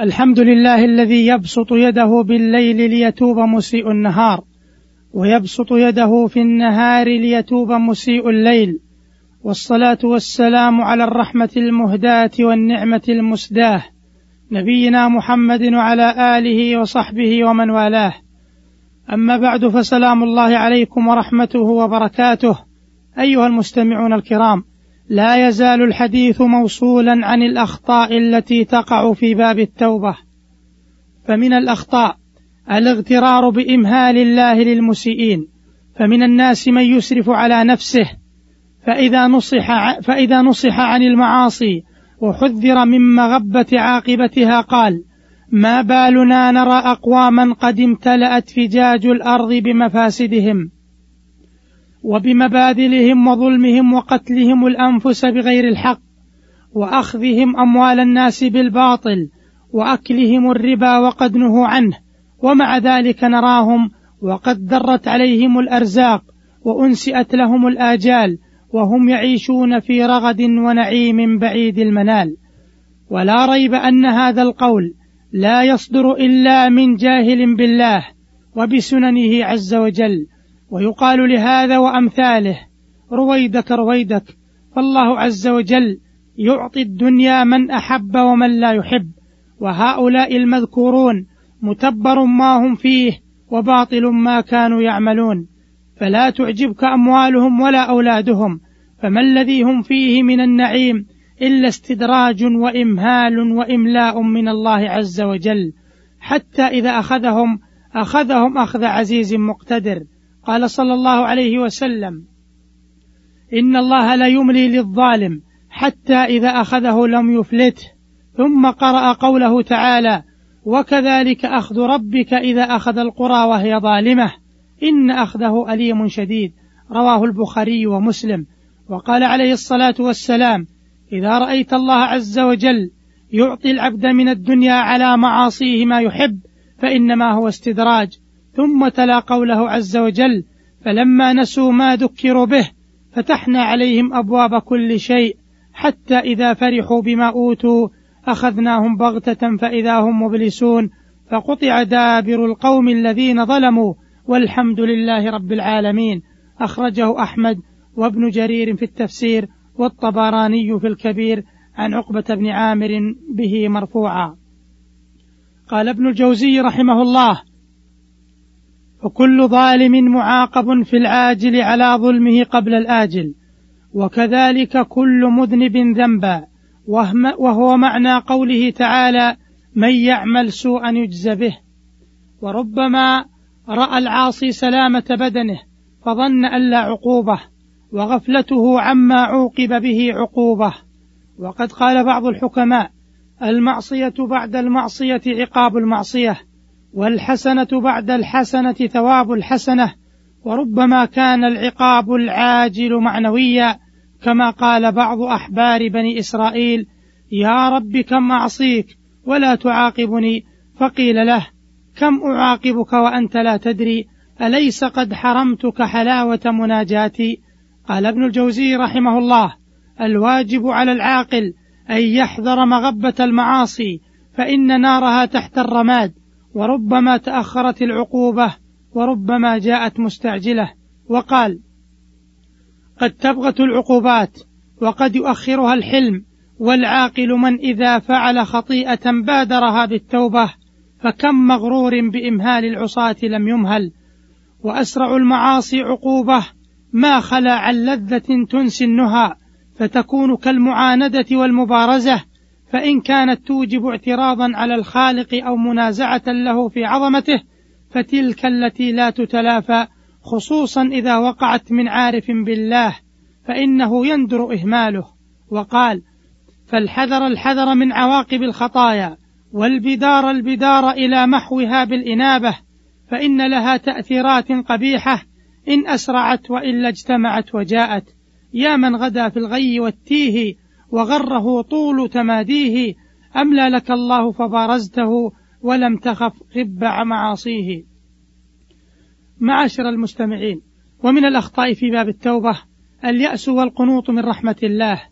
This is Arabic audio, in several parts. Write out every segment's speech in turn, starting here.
الحمد لله الذي يبسط يده بالليل ليتوب مسيء النهار ويبسط يده في النهار ليتوب مسيء الليل والصلاة والسلام على الرحمة المهداة والنعمة المسداة نبينا محمد وعلى آله وصحبه ومن والاه. أما بعد فسلام الله عليكم ورحمته وبركاته. أيها المستمعون الكرام لا يزال الحديث موصولا عن الأخطاء التي تقع في باب التوبة. فمن الأخطاء الاغترار بإمهال الله للمسيئين. فمن الناس من يسرف على نفسه. فإذا نصح فإذا نصح عن المعاصي وحذر من مغبة عاقبتها قال ما بالنا نرى أقواما قد امتلأت فجاج الأرض بمفاسدهم وبمبادلهم وظلمهم وقتلهم الأنفس بغير الحق وأخذهم أموال الناس بالباطل وأكلهم الربا وقد نهوا عنه ومع ذلك نراهم وقد درت عليهم الأرزاق وأنسئت لهم الآجال وهم يعيشون في رغد ونعيم بعيد المنال. ولا ريب أن هذا القول لا يصدر إلا من جاهل بالله وبسننه عز وجل. ويقال لهذا وأمثاله رويدك رويدك فالله عز وجل يعطي الدنيا من أحب ومن لا يحب وهؤلاء المذكورون متبر ما هم فيه وباطل ما كانوا يعملون فلا تعجبك أموالهم ولا أولادهم فما الذي هم فيه من النعيم إلا استدراج وإمهال وإملاء من الله عز وجل حتى إذا أخذهم أخذهم أخذ عزيز مقتدر. قال صلى الله عليه وسلم إن الله لا يملي للظالم حتى إذا أخذه لم يفلته ثم قرأ قوله تعالى وكذلك أخذ ربك إذا أخذ القرى وهي ظالمة إن أخذه أليم شديد رواه البخاري ومسلم. وقال عليه الصلاة والسلام إذا رأيت الله عز وجل يعطي العبد من الدنيا على معاصيه ما يحب فإنما هو استدراج ثم تلا قوله عز وجل فلما نسوا ما ذكروا به فتحنا عليهم أبواب كل شيء حتى إذا فرحوا بما أوتوا أخذناهم بغتة فإذا هم مبلسون فقطع دابر القوم الذين ظلموا والحمد لله رب العالمين. أخرجه أحمد وابن جرير في التفسير والطبراني في الكبير عن عقبة بن عامر به مرفوعا. قال ابن الجوزي رحمه الله فكل ظالم معاقب في العاجل على ظلمه قبل الآجل. وكذلك كل مذنب ذنبا. وهو معنى قوله تعالى من يعمل سوءا يجز به وربما رأى العاصي سلامة بدنه فظن أن لا عقوبة وغفلته عما عوقب به عقوبة. وقد قال بعض الحكماء المعصية بعد المعصية عقاب المعصية والحسنة بعد الحسنة ثواب الحسنة وربما كان العقاب العاجل معنويا كما قال بعض أحبار بني إسرائيل يا رب كم أعصيك ولا تعاقبني. فقيل له كم أعاقبك وأنت لا تدري أليس قد حرمتك حلاوة مناجاتي؟ قال ابن الجوزي رحمه الله الواجب على العاقل أن يحذر مغبة المعاصي فإن نارها تحت الرماد وربما تأخرت العقوبة وربما جاءت مستعجلة. وقال قد تبغت العقوبات وقد يؤخرها الحلم والعاقل من إذا فعل خطيئة بادرها بالتوبة فكم مغرور بإمهال العصاة لم يمهل. وأسرع المعاصي عقوبة ما خلا عن لذة تنسي النهى فتكون كالمعاندة والمبارزة. فإن كانت توجب اعتراضا على الخالق أو منازعة له في عظمته فتلك التي لا تتلافى خصوصا إذا وقعت من عارف بالله فإنه يندر إهماله. وقال فالحذر الحذر من عواقب الخطايا والبدار البدار إلى محوها بالإنابة فإن لها تأثيرات قبيحة إن أسرعت وإلا اجتمعت وجاءت. يا من غدا في الغي والتيه وغره طول تماديه أملى لك الله فبارزته ولم تخف غب معاصيه. معاشر المستمعين ومن الأخطاء في باب التوبة اليأس والقنوط من رحمة الله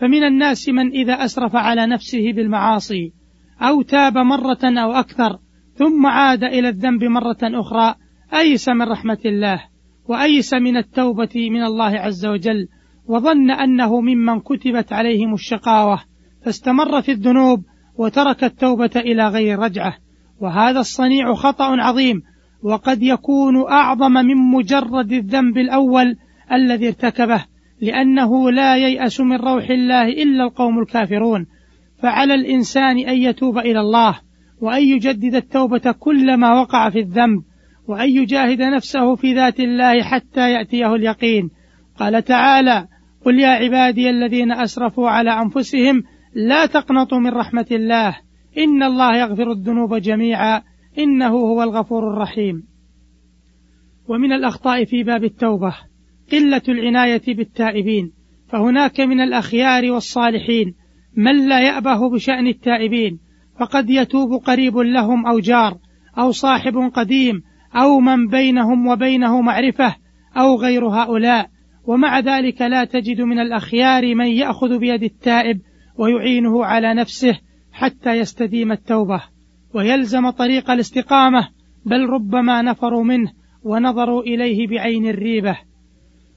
فمن الناس من إذا أسرف على نفسه بالمعاصي أو تاب مرة أو أكثر ثم عاد إلى الذنب مرة أخرى أيس من رحمة الله وأيس من التوبة من الله عز وجل وظن أنه ممن كتبت عليهم الشقاوة فاستمر في الذنوب وترك التوبة إلى غير رجعة. وهذا الصنيع خطأ عظيم وقد يكون أعظم من مجرد الذنب الأول الذي ارتكبه لأنه لا ييأس من روح الله إلا القوم الكافرون. فعلى الإنسان أن يتوب إلى الله وأن يجدد التوبة كلما وقع في الذنب وأن يجاهد نفسه في ذات الله حتى يأتيه اليقين. قال تعالى قل يا عبادي الذين أسرفوا على أنفسهم لا تقنطوا من رحمة الله. إن الله يغفر الذنوب جميعا. إنه هو الغفور الرحيم. ومن الأخطاء في باب التوبة قلة العناية بالتائبين. فهناك من الأخيار والصالحين من لا يأبه بشأن التائبين. فقد يتوب قريب لهم أو جار أو صاحب قديم أو من بينهم وبينه معرفة أو غير هؤلاء. ومع ذلك لا تجد من الأخيار من يأخذ بيد التائب ويعينه على نفسه حتى يستديم التوبة ويلزم طريق الاستقامة بل ربما نفروا منه ونظروا إليه بعين الريبة.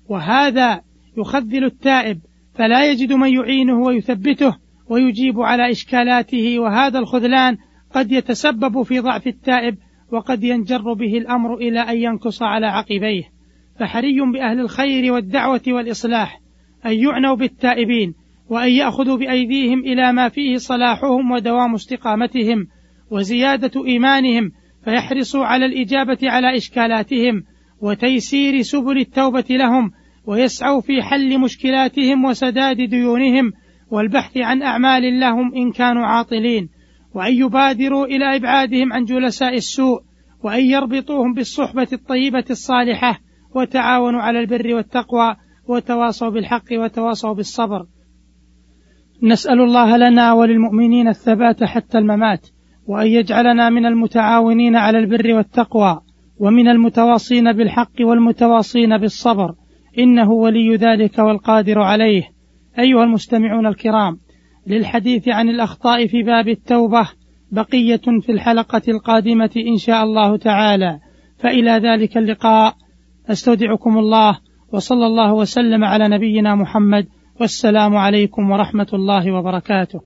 وهذا يخذل التائب فلا يجد من يعينه ويثبته ويجيب على إشكالاته وهذا الخذلان قد يتسبب في ضعف التائب وقد ينجر به الأمر إلى أن ينكص على عقبيه. فحري بأهل الخير والدعوة والإصلاح أن يعنوا بالتائبين وأن يأخذوا بأيديهم إلى ما فيه صلاحهم ودوام استقامتهم وزيادة إيمانهم فيحرصوا على الإجابة على إشكالاتهم وتيسير سبل التوبة لهم ويسعوا في حل مشكلاتهم وسداد ديونهم والبحث عن أعمال لهم إن كانوا عاطلين وأن يبادروا إلى إبعادهم عن جلساء السوء وأن يربطوهم بالصحبة الطيبة الصالحة وتعاونوا على البر والتقوى وتواصوا بالحق وتواصوا بالصبر. نسأل الله لنا وللمؤمنين الثبات حتى الممات وأن يجعلنا من المتعاونين على البر والتقوى ومن المتواصين بالحق والمتواصين بالصبر. إنه ولي ذلك والقادر عليه. أيها المستمعون الكرام للحديث عن الأخطاء في باب التوبة بقية في الحلقة القادمة إن شاء الله تعالى. فإلى ذلك اللقاء. أستودعكم الله وصلى الله وسلم على نبينا محمد والسلام عليكم ورحمة الله وبركاته.